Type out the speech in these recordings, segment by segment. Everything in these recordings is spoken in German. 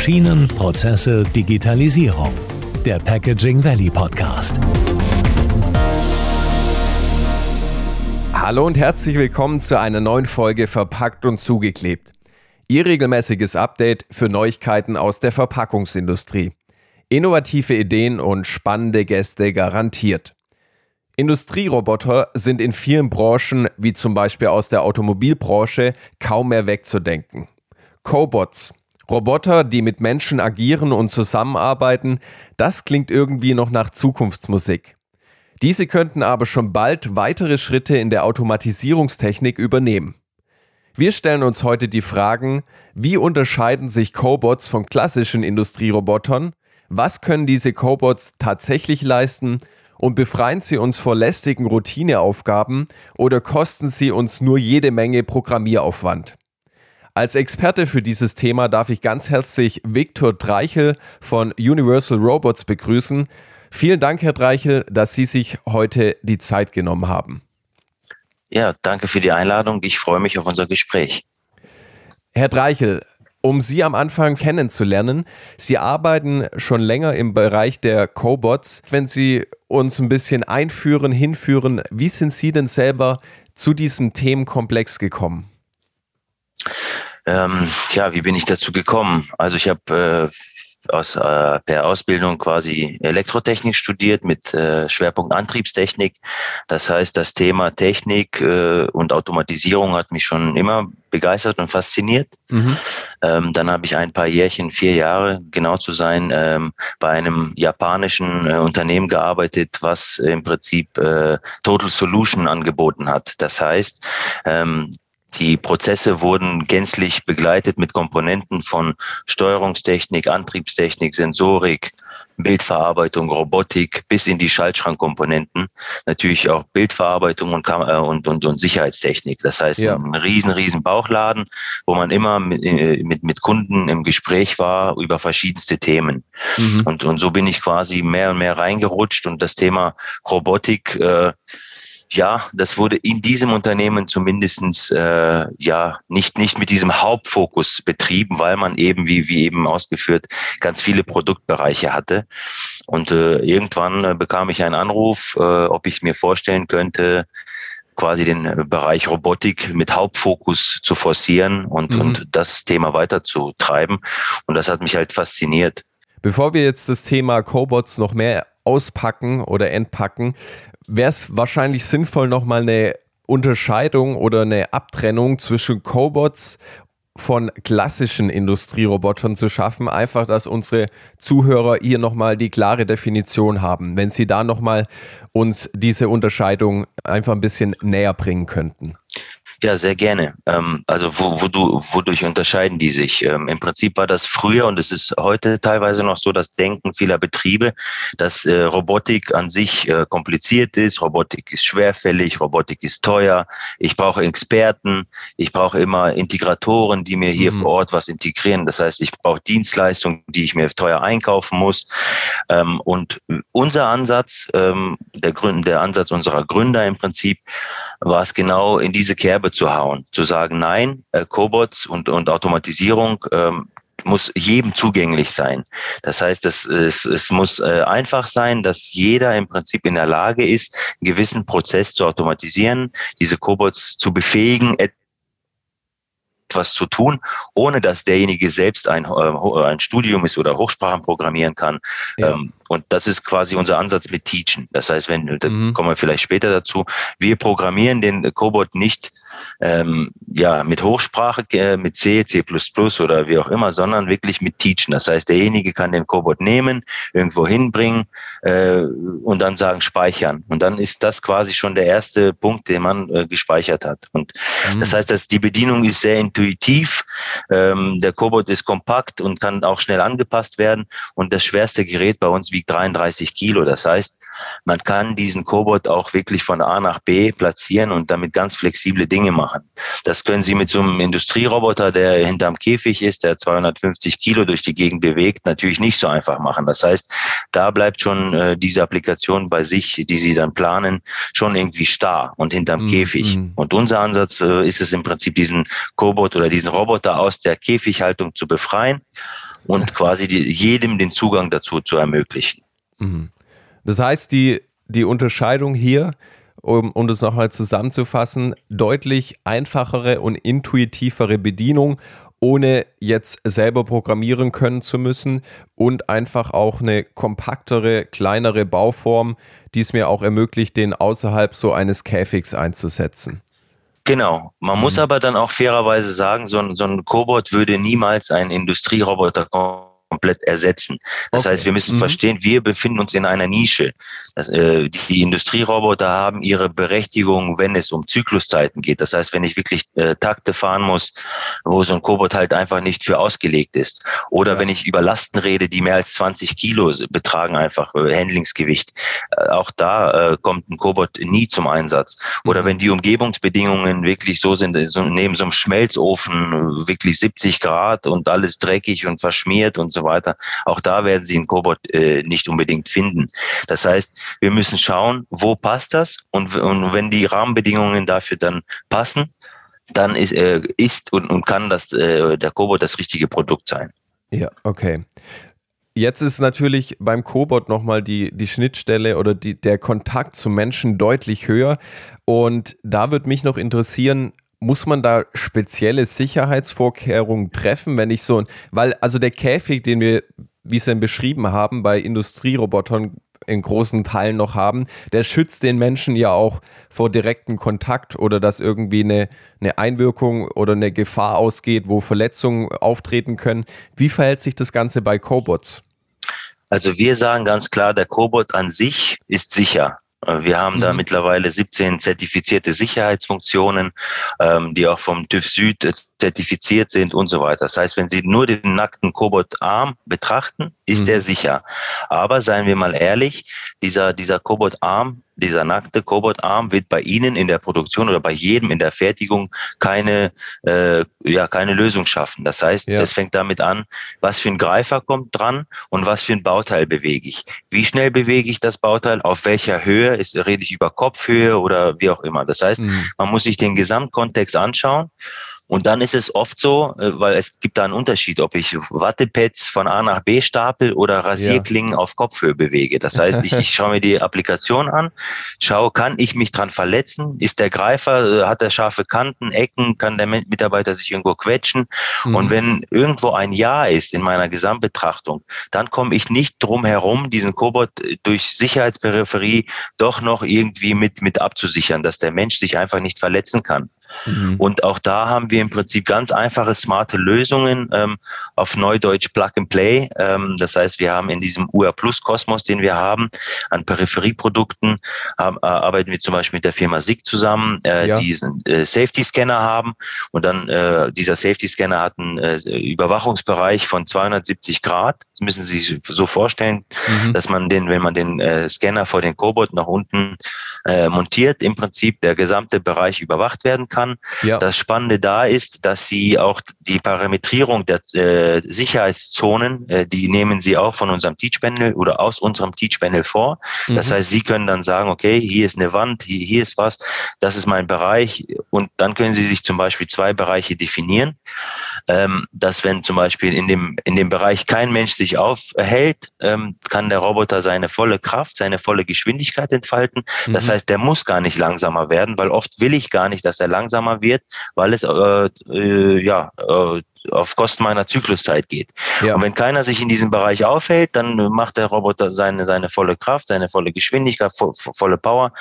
Maschinen, Prozesse, Digitalisierung. Der Packaging Valley Podcast. Hallo und herzlich willkommen zu einer neuen Folge Verpackt und zugeklebt. Ihr regelmäßiges Update für Neuigkeiten aus der Verpackungsindustrie. Innovative Ideen und spannende Gäste garantiert. Industrieroboter sind in vielen Branchen, wie zum Beispiel aus der Automobilbranche, kaum mehr wegzudenken. Cobots, Roboter, die mit Menschen agieren und zusammenarbeiten, das klingt irgendwie noch nach Zukunftsmusik. Diese könnten aber schon bald weitere Schritte in der Automatisierungstechnik übernehmen. Wir stellen uns heute die Fragen, wie unterscheiden sich Cobots von klassischen Industrierobotern, was können diese Cobots tatsächlich leisten und befreien sie uns vor lästigen Routineaufgaben oder kosten sie uns nur jede Menge Programmieraufwand? Als Experte für dieses Thema darf ich ganz herzlich Viktor Dreichel von Universal Robots begrüßen. Vielen Dank, Herr Dreichel, dass Sie sich heute die Zeit genommen haben. Ja, danke für die Einladung. Ich freue mich auf unser Gespräch. Herr Dreichel, um Sie am Anfang kennenzulernen, Sie arbeiten schon länger im Bereich der Cobots. Wenn Sie uns ein bisschen einführen, hinführen, wie sind Sie denn selber zu diesem Themenkomplex gekommen? Ähm, ja, wie bin ich dazu gekommen? Also ich habe äh, aus, äh, per Ausbildung quasi Elektrotechnik studiert mit äh, Schwerpunkt Antriebstechnik. Das heißt, das Thema Technik äh, und Automatisierung hat mich schon immer begeistert und fasziniert. Mhm. Ähm, dann habe ich ein paar Jährchen, vier Jahre genau zu sein, ähm, bei einem japanischen äh, Unternehmen gearbeitet, was im Prinzip äh, Total Solution angeboten hat. Das heißt, ähm, die Prozesse wurden gänzlich begleitet mit Komponenten von Steuerungstechnik, Antriebstechnik, Sensorik, Bildverarbeitung, Robotik bis in die Schaltschrankkomponenten. Natürlich auch Bildverarbeitung und, äh, und, und, und Sicherheitstechnik. Das heißt, ja. ein riesen, riesen Bauchladen, wo man immer mit, äh, mit, mit Kunden im Gespräch war über verschiedenste Themen. Mhm. Und, und so bin ich quasi mehr und mehr reingerutscht und das Thema Robotik äh, ja, das wurde in diesem Unternehmen zumindestens äh, ja nicht, nicht mit diesem Hauptfokus betrieben, weil man eben, wie, wie eben ausgeführt, ganz viele Produktbereiche hatte. Und äh, irgendwann äh, bekam ich einen Anruf, äh, ob ich mir vorstellen könnte, quasi den Bereich Robotik mit Hauptfokus zu forcieren und, mhm. und das Thema weiterzutreiben. Und das hat mich halt fasziniert. Bevor wir jetzt das Thema Cobots noch mehr auspacken oder entpacken, wäre es wahrscheinlich sinnvoll, nochmal eine Unterscheidung oder eine Abtrennung zwischen Cobots von klassischen Industrierobotern zu schaffen. Einfach, dass unsere Zuhörer hier nochmal die klare Definition haben. Wenn Sie da nochmal uns diese Unterscheidung einfach ein bisschen näher bringen könnten. Ja, sehr gerne. Ähm, also wo, wo du, wodurch unterscheiden die sich? Ähm, Im Prinzip war das früher und es ist heute teilweise noch so das Denken vieler Betriebe, dass äh, Robotik an sich äh, kompliziert ist, Robotik ist schwerfällig, Robotik ist teuer, ich brauche Experten, ich brauche immer Integratoren, die mir hier mhm. vor Ort was integrieren. Das heißt, ich brauche Dienstleistungen, die ich mir teuer einkaufen muss. Ähm, und unser Ansatz, ähm, der, Gründ, der Ansatz unserer Gründer im Prinzip, war es genau in diese Kerbe zu hauen, zu sagen, nein, äh, Cobots und, und Automatisierung ähm, muss jedem zugänglich sein. Das heißt, es, es, es muss äh, einfach sein, dass jeder im Prinzip in der Lage ist, einen gewissen Prozess zu automatisieren, diese Cobots zu befähigen, etwas zu tun, ohne dass derjenige selbst ein, äh, ein Studium ist oder Hochsprachen programmieren kann. Ja. Ähm, und das ist quasi unser Ansatz mit Teachen. Das heißt, wenn, da mhm. kommen wir vielleicht später dazu, wir programmieren den Cobot nicht ähm, ja, mit Hochsprache, äh, mit C, C++ oder wie auch immer, sondern wirklich mit Teachen. Das heißt, derjenige kann den Cobot nehmen, irgendwo hinbringen äh, und dann sagen speichern. Und dann ist das quasi schon der erste Punkt, den man äh, gespeichert hat. Und mhm. das heißt, dass die Bedienung ist sehr intuitiv. Ähm, der Cobot ist kompakt und kann auch schnell angepasst werden. Und das schwerste Gerät bei uns wiegt 33 Kilo. Das heißt, man kann diesen Cobot auch wirklich von A nach B platzieren und damit ganz flexible Dinge machen. Das können Sie mit so einem Industrieroboter, der hinterm Käfig ist, der 250 Kilo durch die Gegend bewegt, natürlich nicht so einfach machen. Das heißt, da bleibt schon äh, diese Applikation bei sich, die Sie dann planen, schon irgendwie starr und hinterm mhm. Käfig. Und unser Ansatz äh, ist es im Prinzip, diesen Cobot oder diesen Roboter aus der Käfighaltung zu befreien und quasi die, jedem den Zugang dazu zu ermöglichen. Mhm. Das heißt, die, die Unterscheidung hier, um, um das nochmal zusammenzufassen, deutlich einfachere und intuitivere Bedienung, ohne jetzt selber programmieren können zu müssen und einfach auch eine kompaktere, kleinere Bauform, die es mir auch ermöglicht, den außerhalb so eines Käfigs einzusetzen. Genau. Man mhm. muss aber dann auch fairerweise sagen, so ein, so ein Cobot würde niemals einen Industrieroboter komplett ersetzen. Das okay. heißt, wir müssen mhm. verstehen, wir befinden uns in einer Nische. Das, äh, die Industrieroboter haben ihre Berechtigung, wenn es um Zykluszeiten geht. Das heißt, wenn ich wirklich äh, Takte fahren muss, wo so ein Cobot halt einfach nicht für ausgelegt ist. Oder ja. wenn ich über Lasten rede, die mehr als 20 Kilo betragen, einfach äh, Handlingsgewicht. Äh, auch da äh, kommt ein Cobot nie zum Einsatz. Oder mhm. wenn die Umgebungsbedingungen wirklich so sind, so neben so einem Schmelzofen äh, wirklich 70 Grad und alles dreckig und verschmiert und so so weiter. Auch da werden Sie einen Cobot äh, nicht unbedingt finden. Das heißt, wir müssen schauen, wo passt das und, und wenn die Rahmenbedingungen dafür dann passen, dann ist, äh, ist und, und kann das, äh, der Cobot das richtige Produkt sein. Ja, okay. Jetzt ist natürlich beim Cobot nochmal die, die Schnittstelle oder die, der Kontakt zum Menschen deutlich höher. Und da würde mich noch interessieren, muss man da spezielle Sicherheitsvorkehrungen treffen, wenn ich so, weil also der Käfig, den wir, wie es denn beschrieben haben, bei Industrierobotern in großen Teilen noch haben, der schützt den Menschen ja auch vor direktem Kontakt oder dass irgendwie eine, eine Einwirkung oder eine Gefahr ausgeht, wo Verletzungen auftreten können. Wie verhält sich das Ganze bei Cobots? Also wir sagen ganz klar, der Cobot an sich ist sicher. Äh, wir haben mhm. da mittlerweile 17 zertifizierte Sicherheitsfunktionen, ähm, die auch vom TÜV Süd zertifiziert sind und so weiter. Das heißt, wenn Sie nur den nackten Cobot-Arm betrachten, ist mhm. der sicher. Aber seien wir mal ehrlich, dieser, dieser Cobot-Arm dieser nackte Kobold-Arm wird bei Ihnen in der Produktion oder bei jedem in der Fertigung keine, äh, ja, keine Lösung schaffen. Das heißt, ja. es fängt damit an, was für ein Greifer kommt dran und was für ein Bauteil bewege ich. Wie schnell bewege ich das Bauteil? Auf welcher Höhe? Ist, rede ich über Kopfhöhe oder wie auch immer. Das heißt, mhm. man muss sich den Gesamtkontext anschauen und dann ist es oft so, äh, weil es gibt da einen Unterschied, ob ich Wattepads von A nach B stapel oder Rasierklingen ja. auf Kopfhöhe bewege. Das heißt, ich, ich schaue mir die Applikation an, schaue, kann ich mich dran verletzen? Ist der Greifer, äh, hat er scharfe Kanten, Ecken, kann der Mitarbeiter sich irgendwo quetschen? Mhm. Und wenn irgendwo ein Ja ist in meiner Gesamtbetrachtung, dann komme ich nicht drum herum, diesen Cobot durch Sicherheitsperipherie doch noch irgendwie mit, mit abzusichern, dass der Mensch sich einfach nicht verletzen kann. Mhm. Und auch da haben wir im Prinzip ganz einfache, smarte Lösungen ähm, auf Neudeutsch Plug and Play. Ähm, das heißt, wir haben in diesem UR Plus Kosmos, den wir haben, an Peripherieprodukten, haben, äh, arbeiten wir zum Beispiel mit der Firma SIG zusammen, äh, ja. die einen äh, Safety Scanner haben. Und dann äh, dieser Safety Scanner hat einen äh, Überwachungsbereich von 270 Grad. Müssen Sie sich so vorstellen, mhm. dass man den, wenn man den äh, Scanner vor den Cobot nach unten äh, montiert, im Prinzip der gesamte Bereich überwacht werden kann kann. Ja. Das Spannende da ist, dass sie auch die Parametrierung der äh, Sicherheitszonen, äh, die nehmen sie auch von unserem Teach-Panel oder aus unserem Teach-Panel vor. Mhm. Das heißt, sie können dann sagen, okay, hier ist eine Wand, hier, hier ist was, das ist mein Bereich und dann können sie sich zum Beispiel zwei Bereiche definieren ähm, dass wenn zum Beispiel in dem, in dem Bereich kein Mensch sich aufhält, ähm, kann der Roboter seine volle Kraft, seine volle Geschwindigkeit entfalten. Mhm. Das heißt, der muss gar nicht langsamer werden, weil oft will ich gar nicht, dass er langsamer wird, weil es äh, äh, ja äh, auf Kosten meiner Zykluszeit geht. Ja. Und wenn keiner sich in diesem Bereich aufhält, dann macht der Roboter seine, seine volle Kraft, seine volle Geschwindigkeit, vo, volle Power.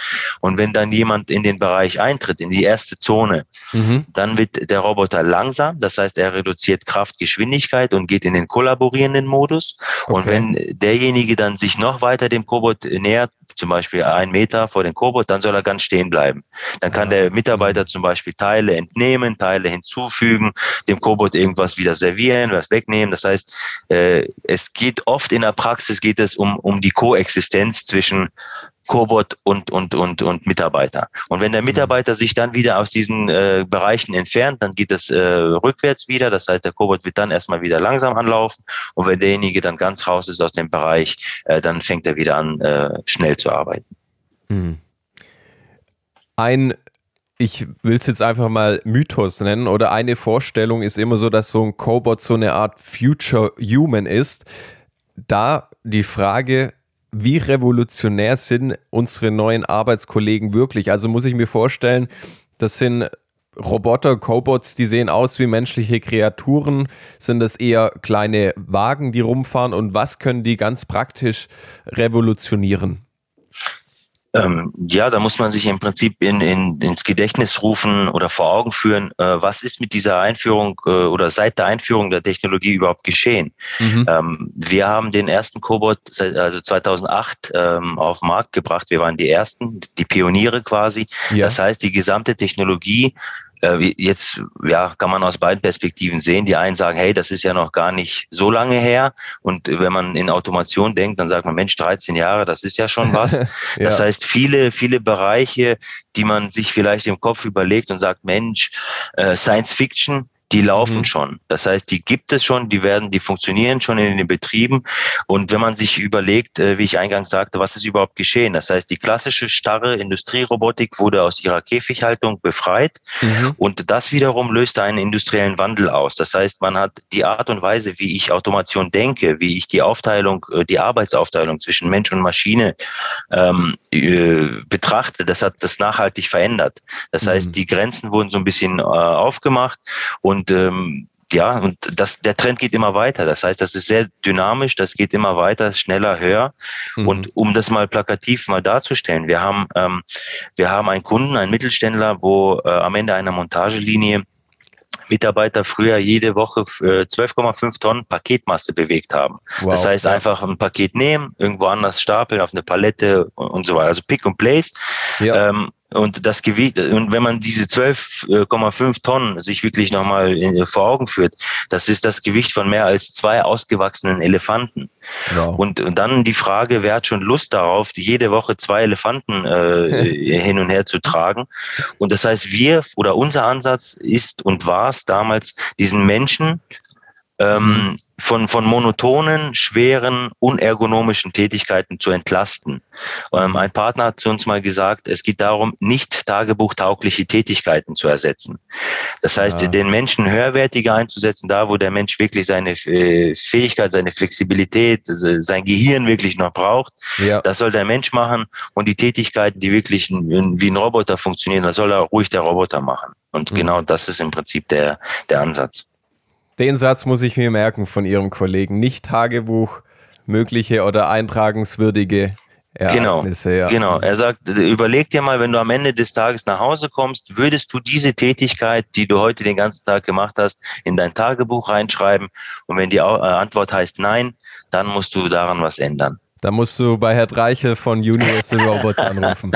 Und wenn dann jemand in den Bereich eintritt, in die erste Zone, mhm. dann wird der Roboter langsam. Das heißt, er reduziert Kraft, Geschwindigkeit und geht in den kollaborierenden Modus. Okay. Und wenn derjenige dann sich noch weiter dem Cobot nähert, zum Beispiel einen Meter vor den Cobot, dann soll er ganz stehen bleiben. Dann kann der Mitarbeiter zum Beispiel Teile entnehmen, Teile hinzufügen, dem Cobot irgendwas wieder servieren, was wegnehmen. Das heißt, äh, es geht oft in der Praxis geht es um, um die Koexistenz zwischen Cobot und, und, und, und Mitarbeiter. Und wenn der mhm. Mitarbeiter sich dann wieder aus diesen äh, Bereichen entfernt, dann geht es äh, rückwärts wieder. Das heißt, der Cobot wird dann erstmal wieder langsam anlaufen. Und wenn derjenige dann ganz raus ist aus dem Bereich, äh, dann fängt er wieder an, äh, schnell zu arbeiten. Mhm. Ein ich will es jetzt einfach mal Mythos nennen oder eine Vorstellung ist immer so, dass so ein Cobot so eine Art Future Human ist. Da die Frage, wie revolutionär sind unsere neuen Arbeitskollegen wirklich? Also muss ich mir vorstellen, das sind Roboter, Cobots, die sehen aus wie menschliche Kreaturen. Sind das eher kleine Wagen, die rumfahren? Und was können die ganz praktisch revolutionieren? Ähm, ja, da muss man sich im Prinzip in, in, ins Gedächtnis rufen oder vor Augen führen, äh, was ist mit dieser Einführung äh, oder seit der Einführung der Technologie überhaupt geschehen. Mhm. Ähm, wir haben den ersten Cobot seit, also 2008 ähm, auf den Markt gebracht. Wir waren die ersten, die Pioniere quasi. Ja. Das heißt, die gesamte Technologie jetzt ja, kann man aus beiden Perspektiven sehen. Die einen sagen, hey, das ist ja noch gar nicht so lange her. Und wenn man in Automation denkt, dann sagt man, Mensch, 13 Jahre, das ist ja schon was. ja. Das heißt, viele, viele Bereiche, die man sich vielleicht im Kopf überlegt und sagt, Mensch, äh, Science Fiction, die laufen mhm. schon. Das heißt, die gibt es schon, die werden, die funktionieren schon in den Betrieben. Und wenn man sich überlegt, äh, wie ich eingangs sagte, was ist überhaupt geschehen? Das heißt, die klassische starre Industrierobotik wurde aus ihrer Käfighaltung befreit. Mhm. Und das wiederum löste einen industriellen Wandel aus. Das heißt, man hat die Art und Weise, wie ich Automation denke, wie ich die Aufteilung, äh, die Arbeitsaufteilung zwischen Mensch und Maschine ähm, äh, betrachte, das hat das nachhaltig verändert. Das heißt, mhm. die Grenzen wurden so ein bisschen äh, aufgemacht und und ähm, ja, und das, der Trend geht immer weiter. Das heißt, das ist sehr dynamisch, das geht immer weiter, schneller, höher. Mhm. Und um das mal plakativ mal darzustellen, wir haben, ähm, wir haben einen Kunden, einen Mittelständler, wo äh, am Ende einer Montagelinie Mitarbeiter früher jede Woche 12,5 äh, Tonnen Paketmasse bewegt haben. Wow, das heißt, ja. einfach ein Paket nehmen, irgendwo anders stapeln, auf eine Palette und so weiter. Also Pick and Place. Ja. Ähm, und das Gewicht, und wenn man diese 12,5 Tonnen sich wirklich nochmal vor Augen führt, das ist das Gewicht von mehr als zwei ausgewachsenen Elefanten. Wow. Und, und dann die Frage, wer hat schon Lust darauf, jede Woche zwei Elefanten äh, hin und her zu tragen? Und das heißt, wir oder unser Ansatz ist und war es damals, diesen Menschen ähm, mhm. von, von monotonen, schweren, unergonomischen Tätigkeiten zu entlasten. Ähm, ein Partner hat zu uns mal gesagt, es geht darum, nicht tagebuchtaugliche Tätigkeiten zu ersetzen. Das heißt, ja. den Menschen höherwertiger einzusetzen, da wo der Mensch wirklich seine äh, Fähigkeit, seine Flexibilität, sein Gehirn wirklich noch braucht. Ja. Das soll der Mensch machen und die Tätigkeiten, die wirklich wie ein Roboter funktionieren, das soll er ruhig der Roboter machen. Und mhm. genau das ist im Prinzip der, der Ansatz. Den Satz muss ich mir merken von Ihrem Kollegen. Nicht Tagebuch, mögliche oder eintragenswürdige Ereignisse. Genau, ja. genau. Er sagt, überleg dir mal, wenn du am Ende des Tages nach Hause kommst, würdest du diese Tätigkeit, die du heute den ganzen Tag gemacht hast, in dein Tagebuch reinschreiben? Und wenn die äh, Antwort heißt nein, dann musst du daran was ändern. Da musst du bei Herr Dreichel von Universal Robots anrufen.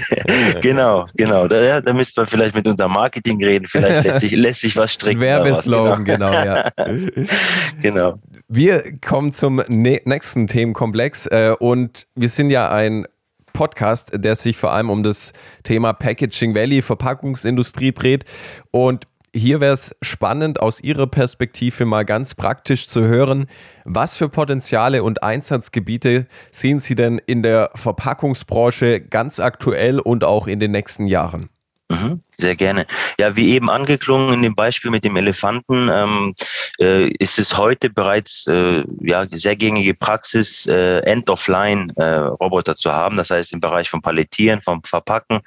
genau, genau. Da, da müssten wir vielleicht mit unserem Marketing reden. Vielleicht lässt sich, lässt sich was stricken. Werbeslogan, genau. genau, ja. genau. Wir kommen zum nächsten Themenkomplex äh, und wir sind ja ein Podcast, der sich vor allem um das Thema Packaging Valley, Verpackungsindustrie dreht. Und hier wäre es spannend, aus Ihrer Perspektive mal ganz praktisch zu hören, was für Potenziale und Einsatzgebiete sehen Sie denn in der Verpackungsbranche ganz aktuell und auch in den nächsten Jahren? Mhm. Sehr gerne. Ja, wie eben angeklungen in dem Beispiel mit dem Elefanten, ähm, äh, ist es heute bereits äh, ja, sehr gängige Praxis, äh, End-of-Line-Roboter äh, zu haben. Das heißt, im Bereich von Palettieren, vom Verpacken,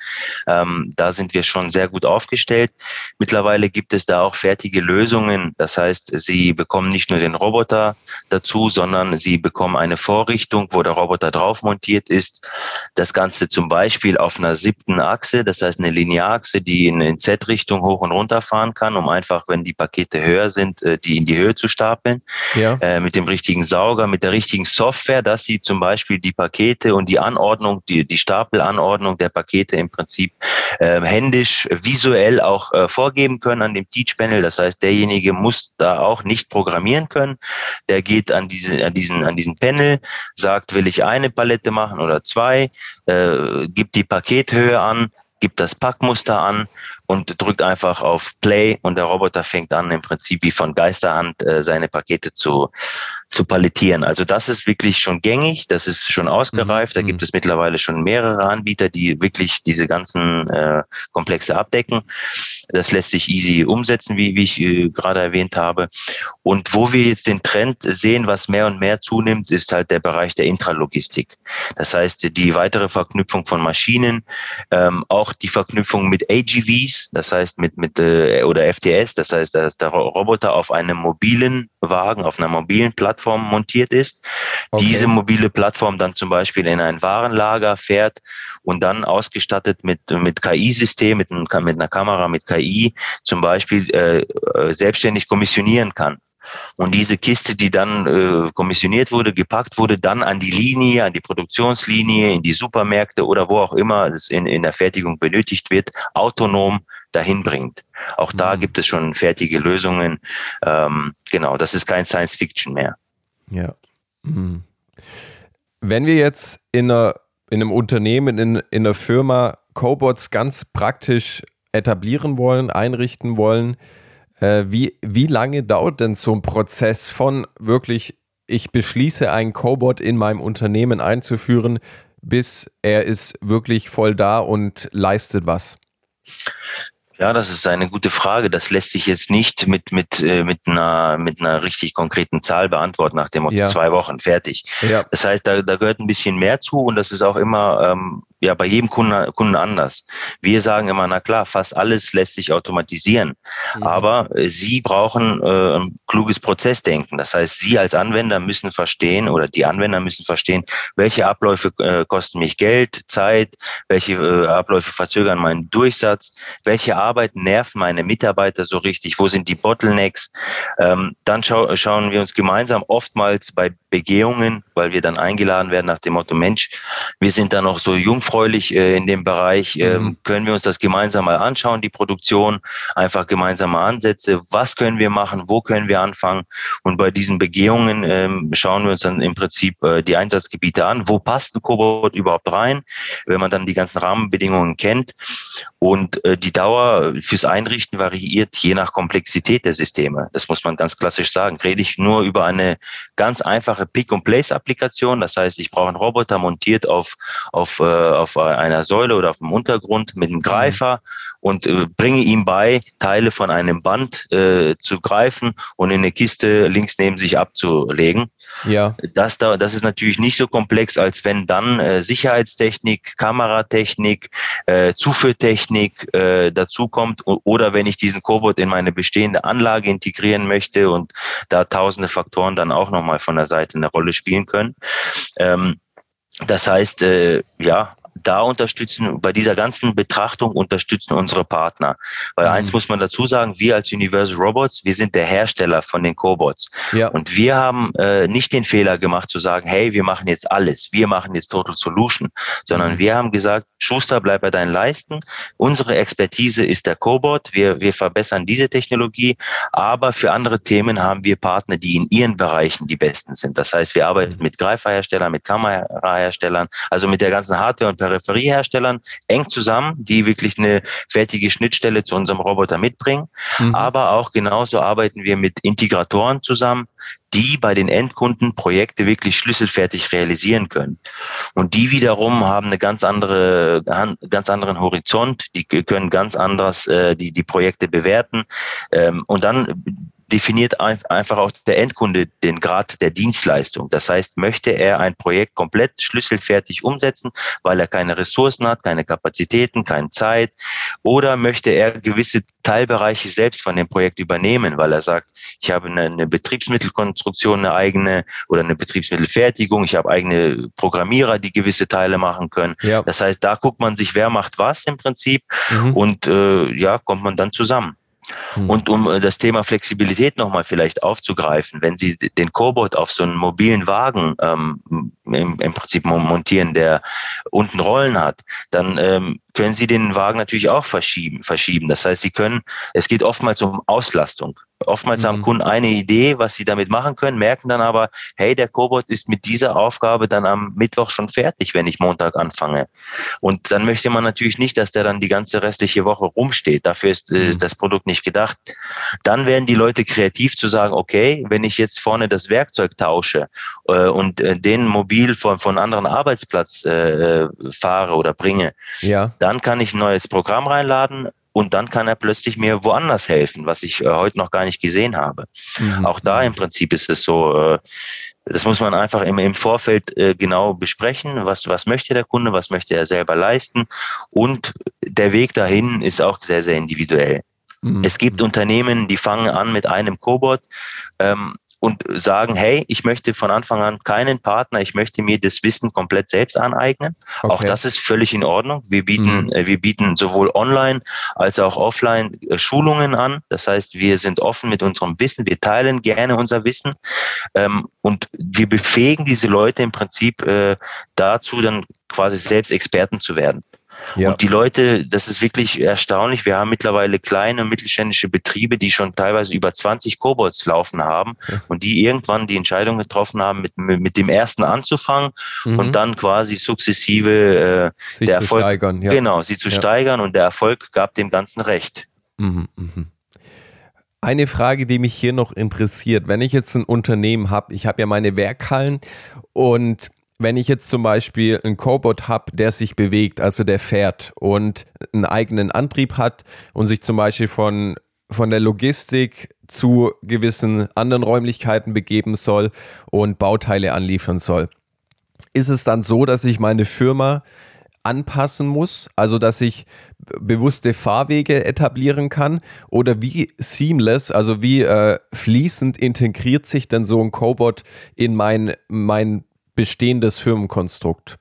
ähm, da sind wir schon sehr gut aufgestellt. Mittlerweile gibt es da auch fertige Lösungen. Das heißt, Sie bekommen nicht nur den Roboter dazu, sondern Sie bekommen eine Vorrichtung, wo der Roboter drauf montiert ist. Das Ganze zum Beispiel auf einer siebten Achse, das heißt eine Linearachse, die die in, in Z-Richtung hoch und runter fahren kann, um einfach, wenn die Pakete höher sind, äh, die in die Höhe zu stapeln. Ja. Äh, mit dem richtigen Sauger, mit der richtigen Software, dass sie zum Beispiel die Pakete und die Anordnung, die, die Stapelanordnung der Pakete im Prinzip äh, händisch, visuell auch äh, vorgeben können an dem Teach-Panel. Das heißt, derjenige muss da auch nicht programmieren können. Der geht an, diese, an, diesen, an diesen Panel, sagt, will ich eine Palette machen oder zwei, äh, gibt die Pakethöhe an, gibt das Packmuster an und drückt einfach auf Play und der Roboter fängt an, im Prinzip wie von Geisterhand äh, seine Pakete zu, zu palettieren. Also das ist wirklich schon gängig, das ist schon ausgereift. Da mhm. gibt es mittlerweile schon mehrere Anbieter, die wirklich diese ganzen äh, Komplexe abdecken. Das lässt sich easy umsetzen, wie, wie ich äh, gerade erwähnt habe. Und wo wir jetzt den Trend sehen, was mehr und mehr zunimmt, ist halt der Bereich der Intralogistik. Das heißt, die weitere Verknüpfung von Maschinen, ähm, auch die Verknüpfung mit AGVs, das heißt mit, mit äh, oder FTS, das heißt, dass der Roboter auf einem mobilen Wagen, auf einer mobilen Plattform montiert ist. Okay. Diese mobile Plattform dann zum Beispiel in ein Warenlager fährt und dann ausgestattet mit, mit KI-System, mit, mit einer Kamera mit KI zum Beispiel äh, äh, selbstständig kommissionieren kann. Und diese Kiste, die dann äh, kommissioniert wurde, gepackt wurde, dann an die Linie, an die Produktionslinie, in die Supermärkte oder wo auch immer es in, in der Fertigung benötigt wird, autonom dahin bringt. Auch da mhm. gibt es schon fertige Lösungen. Ähm, genau, das ist kein Science Fiction mehr. Ja. Mhm. Wenn wir jetzt in, einer, in einem Unternehmen, in, in einer Firma Cobots ganz praktisch etablieren wollen, einrichten wollen, äh, wie, wie lange dauert denn so ein Prozess von wirklich, ich beschließe, einen Cobot in meinem Unternehmen einzuführen, bis er ist wirklich voll da und leistet was? Ja, das ist eine gute Frage. Das lässt sich jetzt nicht mit, mit, äh, mit, einer, mit einer richtig konkreten Zahl beantworten, nach dem Motto ja. zwei Wochen fertig. Ja. Das heißt, da, da gehört ein bisschen mehr zu und das ist auch immer ähm, ja bei jedem Kunden, Kunden anders. Wir sagen immer, na klar, fast alles lässt sich automatisieren. Mhm. Aber äh, Sie brauchen äh, ein kluges Prozessdenken. Das heißt, Sie als Anwender müssen verstehen oder die Anwender müssen verstehen, welche Abläufe äh, kosten mich Geld, Zeit, welche äh, Abläufe verzögern meinen Durchsatz, welche Arbeit nerven meine Mitarbeiter so richtig, wo sind die Bottlenecks. Ähm, dann schau schauen wir uns gemeinsam oftmals bei Begehungen, weil wir dann eingeladen werden nach dem Motto, Mensch, wir sind da noch so jungfräulich äh, in dem Bereich, äh, mhm. können wir uns das gemeinsam mal anschauen, die Produktion, einfach gemeinsame Ansätze, was können wir machen, wo können wir anfangen? Und bei diesen Begehungen äh, schauen wir uns dann im Prinzip äh, die Einsatzgebiete an, wo passt ein Cobot überhaupt rein, wenn man dann die ganzen Rahmenbedingungen kennt? Und äh, die Dauer fürs Einrichten variiert je nach Komplexität der Systeme. Das muss man ganz klassisch sagen. Rede ich nur über eine ganz einfache Pick-and-Place-Applikation. Das heißt, ich brauche einen Roboter montiert auf, auf, äh, auf einer Säule oder auf dem Untergrund mit einem Greifer mhm. und äh, bringe ihm bei, Teile von einem Band äh, zu greifen und in eine Kiste links neben sich abzulegen. Ja. Das, da, das ist natürlich nicht so komplex, als wenn dann äh, Sicherheitstechnik, Kameratechnik, äh, Zuführtechnik äh, dazukommt oder wenn ich diesen Cobot in meine bestehende Anlage integrieren möchte und da tausende Faktoren dann auch nochmal von der Seite eine Rolle spielen können. Ähm, das heißt, äh, ja, da unterstützen, bei dieser ganzen Betrachtung unterstützen unsere Partner. Weil mhm. eins muss man dazu sagen, wir als Universal Robots, wir sind der Hersteller von den Cobots. Ja. Und wir haben äh, nicht den Fehler gemacht zu sagen, hey, wir machen jetzt alles, wir machen jetzt Total Solution, sondern mhm. wir haben gesagt, Schuster, bleib bei deinen Leisten. Unsere Expertise ist der Cobot. Wir, wir verbessern diese Technologie, aber für andere Themen haben wir Partner, die in ihren Bereichen die besten sind. Das heißt, wir arbeiten mhm. mit Greiferherstellern, mit Kameraherstellern, also mit der ganzen Hardware und Peripherieherstellern eng zusammen, die wirklich eine fertige Schnittstelle zu unserem Roboter mitbringen. Mhm. Aber auch genauso arbeiten wir mit Integratoren zusammen, die bei den Endkunden Projekte wirklich schlüsselfertig realisieren können. Und die wiederum haben eine ganz andere, ganz anderen Horizont, die können ganz anders äh, die, die Projekte bewerten. Ähm, und dann definiert einfach auch der Endkunde den Grad der Dienstleistung. Das heißt, möchte er ein Projekt komplett schlüsselfertig umsetzen, weil er keine Ressourcen hat, keine Kapazitäten, keine Zeit, oder möchte er gewisse Teilbereiche selbst von dem Projekt übernehmen, weil er sagt, ich habe eine, eine Betriebsmittelkonstruktion, eine eigene oder eine Betriebsmittelfertigung, ich habe eigene Programmierer, die gewisse Teile machen können. Ja. Das heißt, da guckt man sich, wer macht was im Prinzip mhm. und äh, ja, kommt man dann zusammen. Hm. Und um äh, das Thema Flexibilität nochmal vielleicht aufzugreifen, wenn Sie den Cobot auf so einen mobilen Wagen ähm, im, im, Prinzip montieren, der unten Rollen hat, dann ähm, können Sie den Wagen natürlich auch verschieben, verschieben. Das heißt, Sie können, es geht oftmals um Auslastung. Oftmals mhm. haben Kunden eine Idee, was sie damit machen können, merken dann aber, hey, der Cobot ist mit dieser Aufgabe dann am Mittwoch schon fertig, wenn ich Montag anfange. Und dann möchte man natürlich nicht, dass der dann die ganze restliche Woche rumsteht. Dafür ist äh, mhm. das Produkt nicht gedacht. Dann werden die Leute kreativ zu sagen, okay, wenn ich jetzt vorne das Werkzeug tausche äh, und äh, den mobil von, von anderen Arbeitsplatz äh, äh, fahre oder bringe, ja. Dann kann ich ein neues Programm reinladen, und dann kann er plötzlich mir woanders helfen, was ich äh, heute noch gar nicht gesehen habe. Mhm. Auch da im Prinzip ist es so, äh, das muss man einfach im, im Vorfeld äh, genau besprechen. Was, was möchte der Kunde, was möchte er selber leisten? Und der Weg dahin ist auch sehr, sehr individuell. Mhm. Es gibt Unternehmen, die fangen an mit einem Cobot. Ähm, und sagen, hey, ich möchte von Anfang an keinen Partner, ich möchte mir das Wissen komplett selbst aneignen. Okay. Auch das ist völlig in Ordnung. Wir bieten, mhm. äh, wir bieten sowohl online als auch offline äh, Schulungen an. Das heißt, wir sind offen mit unserem Wissen, wir teilen gerne unser Wissen ähm, und wir befähigen diese Leute im Prinzip äh, dazu, dann quasi selbst Experten zu werden. Ja. Und die Leute, das ist wirklich erstaunlich. Wir haben mittlerweile kleine und mittelständische Betriebe, die schon teilweise über 20 Cobots laufen haben ja. und die irgendwann die Entscheidung getroffen haben, mit, mit dem ersten anzufangen mhm. und dann quasi sukzessive äh, sie der zu Erfolg, steigern. Ja. Genau, sie zu steigern und der Erfolg gab dem Ganzen recht. Mhm, mh. Eine Frage, die mich hier noch interessiert, wenn ich jetzt ein Unternehmen habe, ich habe ja meine Werkhallen und wenn ich jetzt zum Beispiel einen Cobot habe, der sich bewegt, also der fährt und einen eigenen Antrieb hat und sich zum Beispiel von, von der Logistik zu gewissen anderen Räumlichkeiten begeben soll und Bauteile anliefern soll, ist es dann so, dass ich meine Firma anpassen muss, also dass ich bewusste Fahrwege etablieren kann? Oder wie seamless, also wie äh, fließend integriert sich denn so ein Cobot in mein, mein bestehendes Firmenkonstrukt?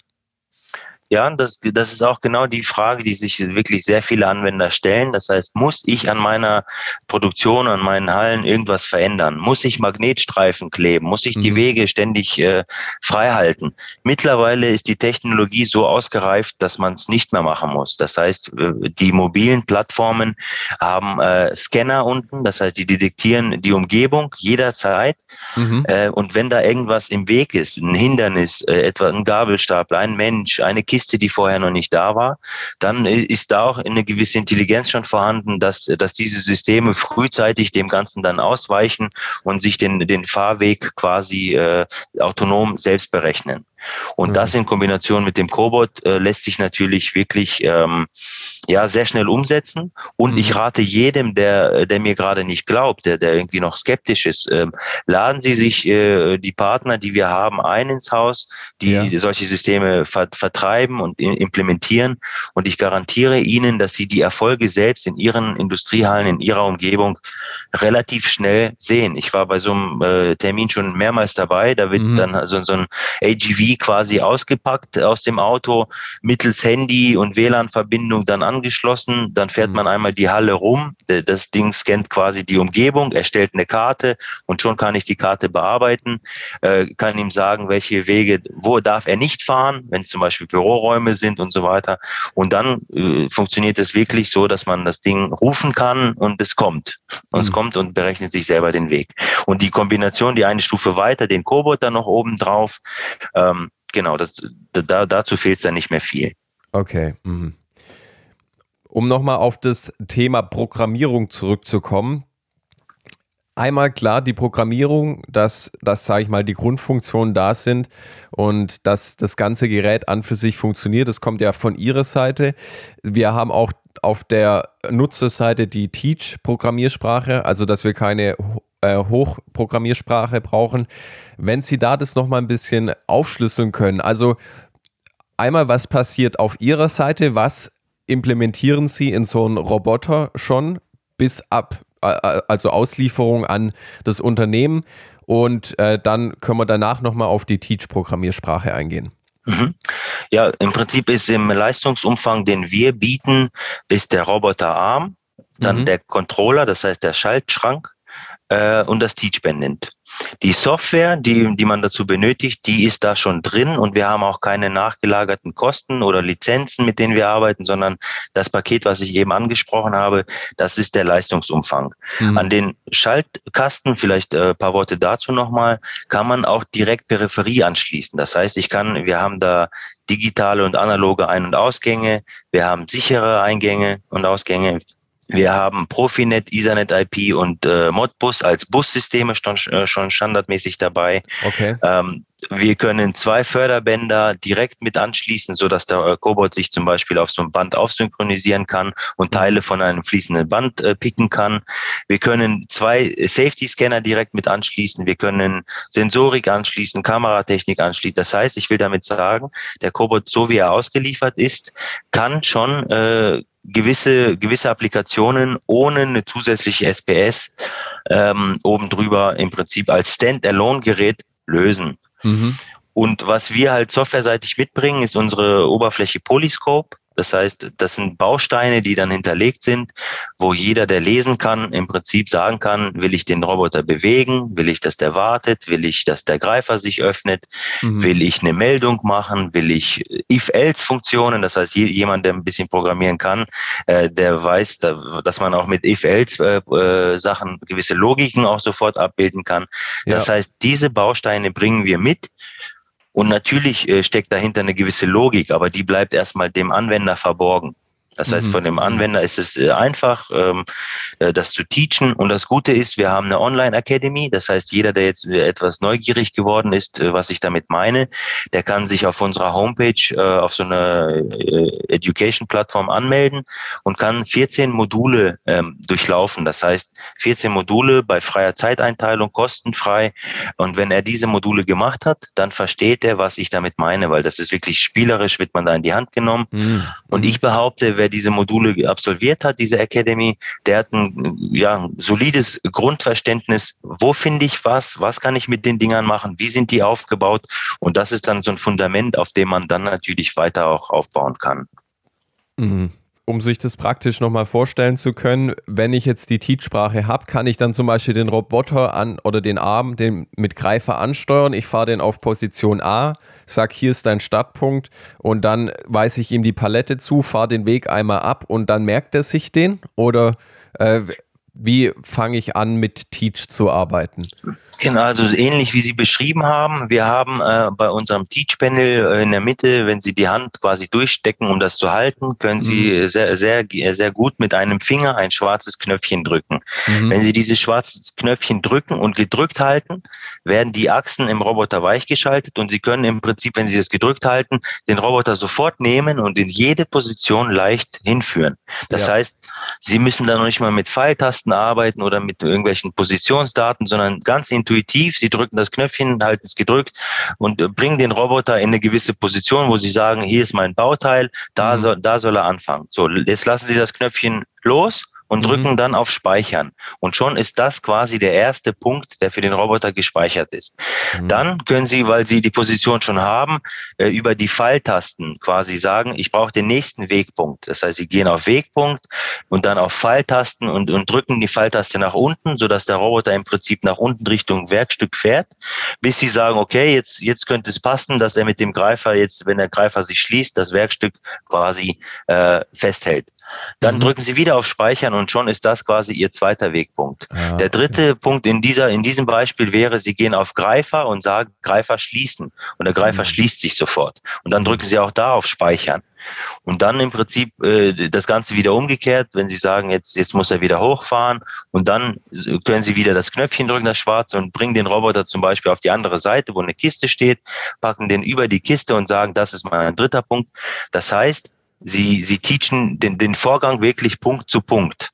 Ja, das, das ist auch genau die Frage, die sich wirklich sehr viele Anwender stellen. Das heißt, muss ich an meiner Produktion, an meinen Hallen irgendwas verändern? Muss ich Magnetstreifen kleben? Muss ich die mhm. Wege ständig äh, frei halten? Mittlerweile ist die Technologie so ausgereift, dass man es nicht mehr machen muss. Das heißt, äh, die mobilen Plattformen haben äh, Scanner unten, das heißt, die detektieren die Umgebung jederzeit. Mhm. Äh, und wenn da irgendwas im Weg ist, ein Hindernis, äh, etwa ein Gabelstapler, ein Mensch, eine Kiste, Kiste, die vorher noch nicht da war, dann ist da auch eine gewisse Intelligenz schon vorhanden, dass, dass diese Systeme frühzeitig dem Ganzen dann ausweichen und sich den, den Fahrweg quasi äh, autonom selbst berechnen. Und mhm. das in Kombination mit dem Cobot äh, lässt sich natürlich wirklich ähm, ja sehr schnell umsetzen. Und mhm. ich rate jedem, der, der mir gerade nicht glaubt, der, der irgendwie noch skeptisch ist, ähm, laden Sie sich äh, die Partner, die wir haben, ein ins Haus, die ja. solche Systeme ver vertreiben und implementieren. Und ich garantiere Ihnen, dass Sie die Erfolge selbst in Ihren Industriehallen, in Ihrer Umgebung relativ schnell sehen. Ich war bei so einem äh, Termin schon mehrmals dabei. Da wird mhm. dann so, so ein AGV quasi ausgepackt aus dem Auto, mittels Handy und WLAN-Verbindung dann angeschlossen. Dann fährt mhm. man einmal die Halle rum. Das Ding scannt quasi die Umgebung, erstellt eine Karte und schon kann ich die Karte bearbeiten, äh, kann ihm sagen, welche Wege, wo darf er nicht fahren, wenn es zum Beispiel Büroräume sind und so weiter. Und dann äh, funktioniert es wirklich so, dass man das Ding rufen kann und es kommt. Und mhm. es kommt und berechnet sich selber den Weg. Und die Kombination, die eine Stufe weiter, den Cobot dann noch oben drauf, ähm, genau, das, da, dazu fehlt es dann nicht mehr viel. Okay. Mhm. Um nochmal auf das Thema Programmierung zurückzukommen. Einmal klar, die Programmierung, dass, dass sage ich mal, die Grundfunktionen da sind und dass das ganze Gerät an für sich funktioniert, das kommt ja von Ihrer Seite. Wir haben auch auf der Nutzerseite die Teach-Programmiersprache, also dass wir keine äh, Hochprogrammiersprache brauchen. Wenn Sie da das nochmal ein bisschen aufschlüsseln können, also einmal, was passiert auf Ihrer Seite, was implementieren Sie in so einen Roboter schon bis ab, also Auslieferung an das Unternehmen und äh, dann können wir danach nochmal auf die Teach-Programmiersprache eingehen. Mhm. Ja, im Prinzip ist im Leistungsumfang, den wir bieten, ist der Roboterarm, dann mhm. der Controller, das heißt der Schaltschrank, äh, und das Teachband nimmt. Die Software, die, die man dazu benötigt, die ist da schon drin und wir haben auch keine nachgelagerten Kosten oder Lizenzen, mit denen wir arbeiten, sondern das Paket, was ich eben angesprochen habe, das ist der Leistungsumfang. Mhm. An den Schaltkasten, vielleicht äh, paar Worte dazu nochmal, kann man auch direkt Peripherie anschließen. Das heißt, ich kann, wir haben da digitale und analoge Ein- und Ausgänge, wir haben sichere Eingänge und Ausgänge, wir haben Profinet, Ethernet IP und äh, Modbus als Bussysteme schon, äh, schon standardmäßig dabei. Okay. Ähm, wir können zwei Förderbänder direkt mit anschließen, so dass der äh, Cobot sich zum Beispiel auf so ein Band aufsynchronisieren kann und Teile von einem fließenden Band äh, picken kann. Wir können zwei Safety-Scanner direkt mit anschließen. Wir können Sensorik anschließen, Kameratechnik anschließen. Das heißt, ich will damit sagen, der Cobot, so wie er ausgeliefert ist, kann schon äh, gewisse, gewisse Applikationen ohne eine zusätzliche SPS ähm, oben drüber im Prinzip als Standalone-Gerät lösen. Mhm. Und was wir halt softwareseitig mitbringen, ist unsere Oberfläche Polyscope. Das heißt, das sind Bausteine, die dann hinterlegt sind, wo jeder, der lesen kann, im Prinzip sagen kann, will ich den Roboter bewegen, will ich, dass der wartet, will ich, dass der Greifer sich öffnet, mhm. will ich eine Meldung machen, will ich If-Else-Funktionen, das heißt, jemand, der ein bisschen programmieren kann, äh, der weiß, dass man auch mit If-Else-Sachen äh, gewisse Logiken auch sofort abbilden kann. Ja. Das heißt, diese Bausteine bringen wir mit und natürlich äh, steckt dahinter eine gewisse Logik, aber die bleibt erstmal dem Anwender verborgen. Das heißt, mhm. von dem Anwender ist es äh, einfach, ähm, äh, das zu teachen. Und das Gute ist, wir haben eine Online-Academy. Das heißt, jeder, der jetzt etwas neugierig geworden ist, äh, was ich damit meine, der kann sich auf unserer Homepage auf so eine Education-Plattform anmelden und kann 14 Module ähm, durchlaufen. Das heißt, 14 Module bei freier Zeiteinteilung, kostenfrei. Und wenn er diese Module gemacht hat, dann versteht er, was ich damit meine, weil das ist wirklich spielerisch, wird man da in die Hand genommen. Mhm. Und ich behaupte, wer diese Module absolviert hat, diese Academy, der hat ein ja, solides Grundverständnis, wo finde ich was, was kann ich mit den Dingern machen, wie sind die aufgebaut? Und das ist dann so ein Fundament, auf dem man dann natürlich weiter auch aufbauen kann. Mhm um sich das praktisch nochmal vorstellen zu können, wenn ich jetzt die Teach-Sprache habe, kann ich dann zum Beispiel den Roboter an oder den Arm den mit Greifer ansteuern. Ich fahre den auf Position A, sag hier ist dein Startpunkt und dann weise ich ihm die Palette zu, fahre den Weg einmal ab und dann merkt er sich den oder äh, wie fange ich an, mit Teach zu arbeiten? Genau, also ähnlich wie Sie beschrieben haben. Wir haben äh, bei unserem Teach-Panel äh, in der Mitte, wenn Sie die Hand quasi durchstecken, um das zu halten, können Sie mhm. sehr, sehr, sehr gut mit einem Finger ein schwarzes Knöpfchen drücken. Mhm. Wenn Sie dieses schwarze Knöpfchen drücken und gedrückt halten, werden die Achsen im Roboter weichgeschaltet und Sie können im Prinzip, wenn Sie das gedrückt halten, den Roboter sofort nehmen und in jede Position leicht hinführen. Das ja. heißt, Sie müssen da noch nicht mal mit Pfeiltasten arbeiten oder mit irgendwelchen Positionsdaten, sondern ganz intuitiv. Sie drücken das Knöpfchen, halten es gedrückt und äh, bringen den Roboter in eine gewisse Position, wo Sie sagen, hier ist mein Bauteil, da, mhm. soll, da soll er anfangen. So, jetzt lassen Sie das Knöpfchen los und mhm. drücken dann auf Speichern. Und schon ist das quasi der erste Punkt, der für den Roboter gespeichert ist. Mhm. Dann können Sie, weil Sie die Position schon haben, äh, über die Pfeiltasten quasi sagen, ich brauche den nächsten Wegpunkt. Das heißt, Sie gehen auf Wegpunkt und dann auf Pfeiltasten und, und drücken die Pfeiltaste nach unten, sodass der Roboter im Prinzip nach unten Richtung Werkstück fährt, bis Sie sagen, okay, jetzt, jetzt könnte es passen, dass er mit dem Greifer jetzt, wenn der Greifer sich schließt, das Werkstück quasi äh, festhält. Dann mhm. drücken Sie wieder auf Speichern und schon ist das quasi Ihr zweiter Wegpunkt. Ah, der dritte okay. Punkt in dieser, in diesem Beispiel wäre, Sie gehen auf Greifer und sagen Greifer schließen und der Greifer mhm. schließt sich sofort. Und dann drücken Sie auch da auf Speichern. Und dann im Prinzip äh, das Ganze wieder umgekehrt, wenn Sie sagen, jetzt, jetzt muss er wieder hochfahren und dann können Sie wieder das Knöpfchen drücken, das schwarze, und bringen den Roboter zum Beispiel auf die andere Seite, wo eine Kiste steht, packen den über die Kiste und sagen, das ist mein dritter Punkt. Das heißt, Sie, sie teachen den, den Vorgang wirklich Punkt zu Punkt.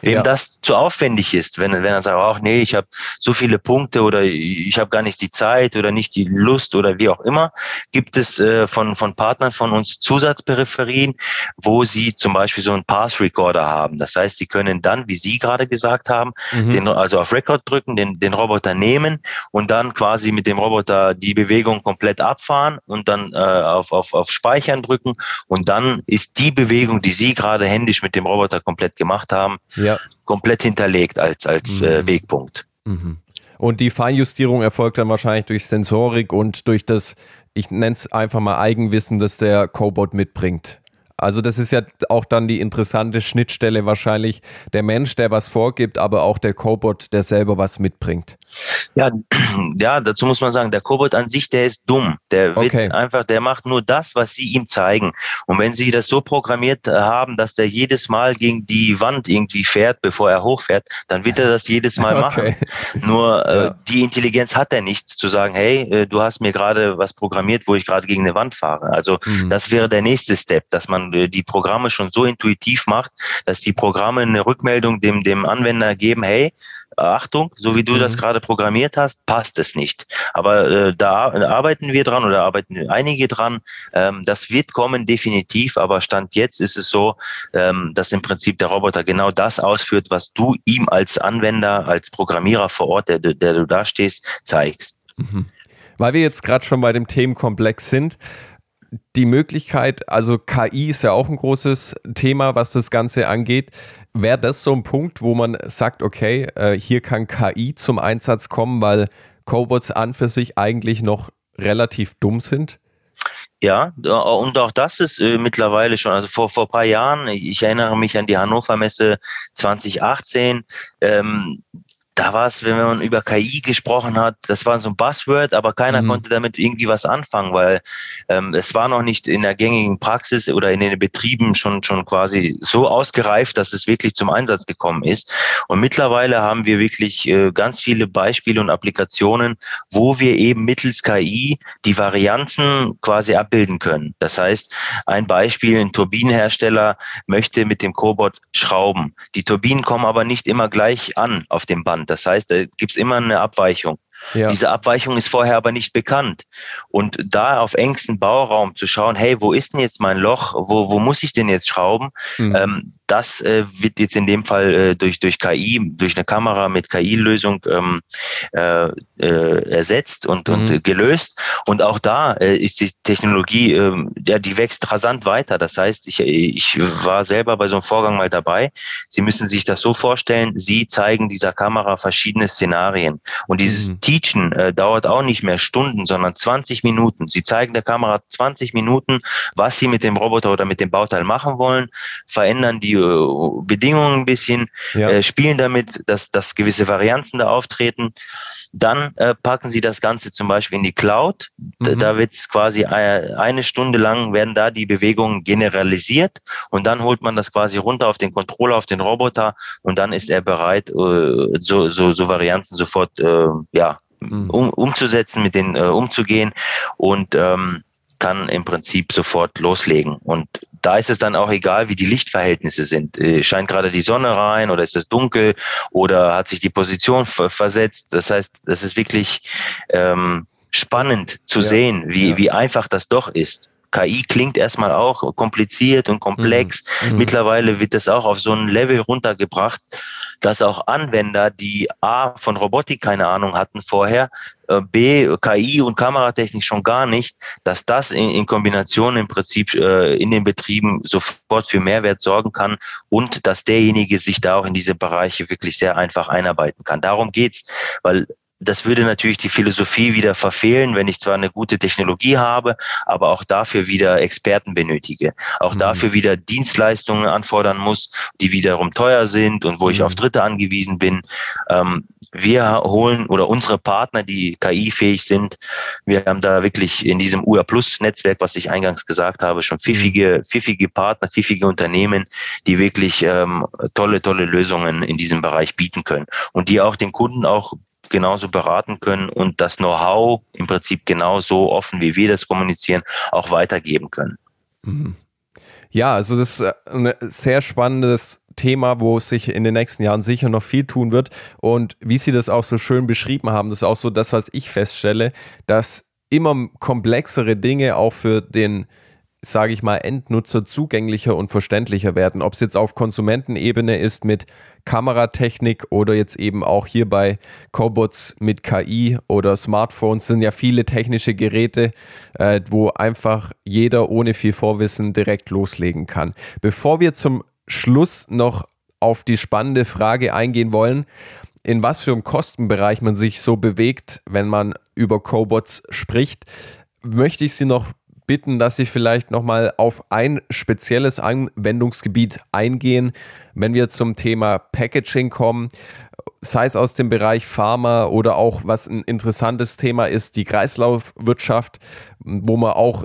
Wem ja. das zu aufwendig ist, wenn, wenn er sagt, ach nee, ich habe so viele Punkte oder ich habe gar nicht die Zeit oder nicht die Lust oder wie auch immer, gibt es äh, von, von Partnern von uns Zusatzperipherien, wo sie zum Beispiel so einen Pass Recorder haben. Das heißt, sie können dann, wie Sie gerade gesagt haben, mhm. den, also auf Record drücken, den, den Roboter nehmen und dann quasi mit dem Roboter die Bewegung komplett abfahren und dann äh, auf, auf, auf Speichern drücken und dann ist die Bewegung, die Sie gerade händisch mit dem Roboter komplett gemacht haben, ja. komplett hinterlegt als, als mhm. äh, Wegpunkt. Mhm. Und die Feinjustierung erfolgt dann wahrscheinlich durch Sensorik und durch das, ich nenne es einfach mal Eigenwissen, das der Cobot mitbringt. Also das ist ja auch dann die interessante Schnittstelle wahrscheinlich der Mensch, der was vorgibt, aber auch der Cobot, der selber was mitbringt. Ja, ja, dazu muss man sagen, der Cobot an sich, der ist dumm. Der wird okay. einfach, der macht nur das, was sie ihm zeigen. Und wenn sie das so programmiert haben, dass der jedes Mal gegen die Wand irgendwie fährt, bevor er hochfährt, dann wird er das jedes Mal machen. Nur äh, ja. die Intelligenz hat er nicht, zu sagen, hey, äh, du hast mir gerade was programmiert, wo ich gerade gegen eine Wand fahre. Also mhm. das wäre der nächste Step, dass man äh, die Programme schon so intuitiv macht, dass die Programme eine Rückmeldung dem, dem Anwender geben, hey, Achtung, so wie du mhm. das gerade programmiert hast, passt es nicht. Aber äh, da arbeiten wir dran oder arbeiten einige dran. Ähm, das wird kommen definitiv, aber Stand jetzt ist es so, ähm, dass im Prinzip der Roboter genau das ausführt, was du ihm als Anwender, als Programmierer vor Ort, der, der du da stehst, zeigst. Mhm. Weil wir jetzt gerade schon bei dem Themenkomplex sind, die Möglichkeit, also KI ist ja auch ein großes Thema, was das Ganze angeht. Wäre das so ein Punkt, wo man sagt, okay, äh, hier kann KI zum Einsatz kommen, weil Cobots an für sich eigentlich noch relativ dumm sind? Ja, und auch das ist äh, mittlerweile schon, also vor, vor paar Jahren, ich erinnere mich an die Hannover Messe 2018, ähm, da war es, wenn man über KI gesprochen hat, das war so ein Buzzword, aber keiner mhm. konnte damit irgendwie was anfangen, weil ähm, es war noch nicht in der gängigen Praxis oder in den Betrieben schon schon quasi so ausgereift, dass es wirklich zum Einsatz gekommen ist. Und mittlerweile haben wir wirklich äh, ganz viele Beispiele und Applikationen, wo wir eben mittels KI die Varianzen quasi abbilden können. Das heißt, ein Beispiel, ein Turbinenhersteller möchte mit dem Cobot schrauben. Die Turbinen kommen aber nicht immer gleich an auf dem Band. Das heißt, da gibt es immer eine Abweichung. Ja. Diese Abweichung ist vorher aber nicht bekannt. Und da auf engstem Bauraum zu schauen, hey, wo ist denn jetzt mein Loch? Wo, wo muss ich denn jetzt schrauben? Mhm. Ähm, das äh, wird jetzt in dem Fall äh, durch, durch KI, durch eine Kamera mit KI-Lösung ähm, äh, äh, ersetzt und, mhm. und gelöst. Und auch da äh, ist die Technologie, äh, ja, die wächst rasant weiter. Das heißt, ich, ich war selber bei so einem Vorgang mal dabei. Sie müssen sich das so vorstellen, Sie zeigen dieser Kamera verschiedene Szenarien. Und dieses mhm Teachen äh, dauert auch nicht mehr Stunden, sondern 20 Minuten. Sie zeigen der Kamera 20 Minuten, was sie mit dem Roboter oder mit dem Bauteil machen wollen, verändern die äh, Bedingungen ein bisschen, ja. äh, spielen damit, dass, dass gewisse Varianzen da auftreten. Dann äh, packen sie das Ganze zum Beispiel in die Cloud. Mhm. Da wird es quasi eine, eine Stunde lang werden da die Bewegungen generalisiert und dann holt man das quasi runter auf den Controller, auf den Roboter und dann ist er bereit, äh, so, so, so Varianten sofort äh, ja. Um, umzusetzen, mit denen äh, umzugehen und ähm, kann im Prinzip sofort loslegen. Und da ist es dann auch egal, wie die Lichtverhältnisse sind. Äh, scheint gerade die Sonne rein oder ist es dunkel oder hat sich die Position versetzt. Das heißt, das ist wirklich ähm, spannend zu ja, sehen, wie, ja. wie einfach das doch ist. KI klingt erstmal auch kompliziert und komplex. Mhm. mhm. Mittlerweile wird das auch auf so ein Level runtergebracht, dass auch Anwender, die A von Robotik keine Ahnung hatten vorher, äh, B KI und Kameratechnik schon gar nicht, dass das in, in Kombination im Prinzip äh, in den Betrieben sofort für Mehrwert sorgen kann und dass derjenige sich da auch in diese Bereiche wirklich sehr einfach einarbeiten kann. Darum geht's, weil das würde natürlich die Philosophie wieder verfehlen, wenn ich zwar eine gute Technologie habe, aber auch dafür wieder Experten benötige. Auch mhm. dafür wieder Dienstleistungen anfordern muss, die wiederum teuer sind und wo ich mhm. auf Dritte angewiesen bin. Ähm, wir holen oder unsere Partner, die KI-fähig sind, wir haben da wirklich in diesem UR Plus Netzwerk, was ich eingangs gesagt habe, schon pfiffige, mhm. pfiffige Partner, pfiffige Unternehmen, die wirklich ähm, tolle, tolle Lösungen in diesem Bereich bieten können und die auch den Kunden auch genauso beraten können und das Know-how im Prinzip genauso offen, wie wir das kommunizieren, auch weitergeben können. Mhm. Ja, also das ist ein sehr spannendes Thema, wo sich in den nächsten Jahren sicher noch viel tun wird. Und wie Sie das auch so schön beschrieben haben, das ist auch so das, was ich feststelle, dass immer komplexere Dinge auch für den sage ich mal, Endnutzer zugänglicher und verständlicher werden. Ob es jetzt auf Konsumentenebene ist mit Kameratechnik oder jetzt eben auch hier bei Cobots mit KI oder Smartphones sind ja viele technische Geräte, äh, wo einfach jeder ohne viel Vorwissen direkt loslegen kann. Bevor wir zum Schluss noch auf die spannende Frage eingehen wollen, in was für einem Kostenbereich man sich so bewegt, wenn man über Cobots spricht, möchte ich Sie noch bitten, dass Sie vielleicht nochmal auf ein spezielles Anwendungsgebiet eingehen, wenn wir zum Thema Packaging kommen, sei es aus dem Bereich Pharma oder auch, was ein interessantes Thema ist, die Kreislaufwirtschaft, wo man auch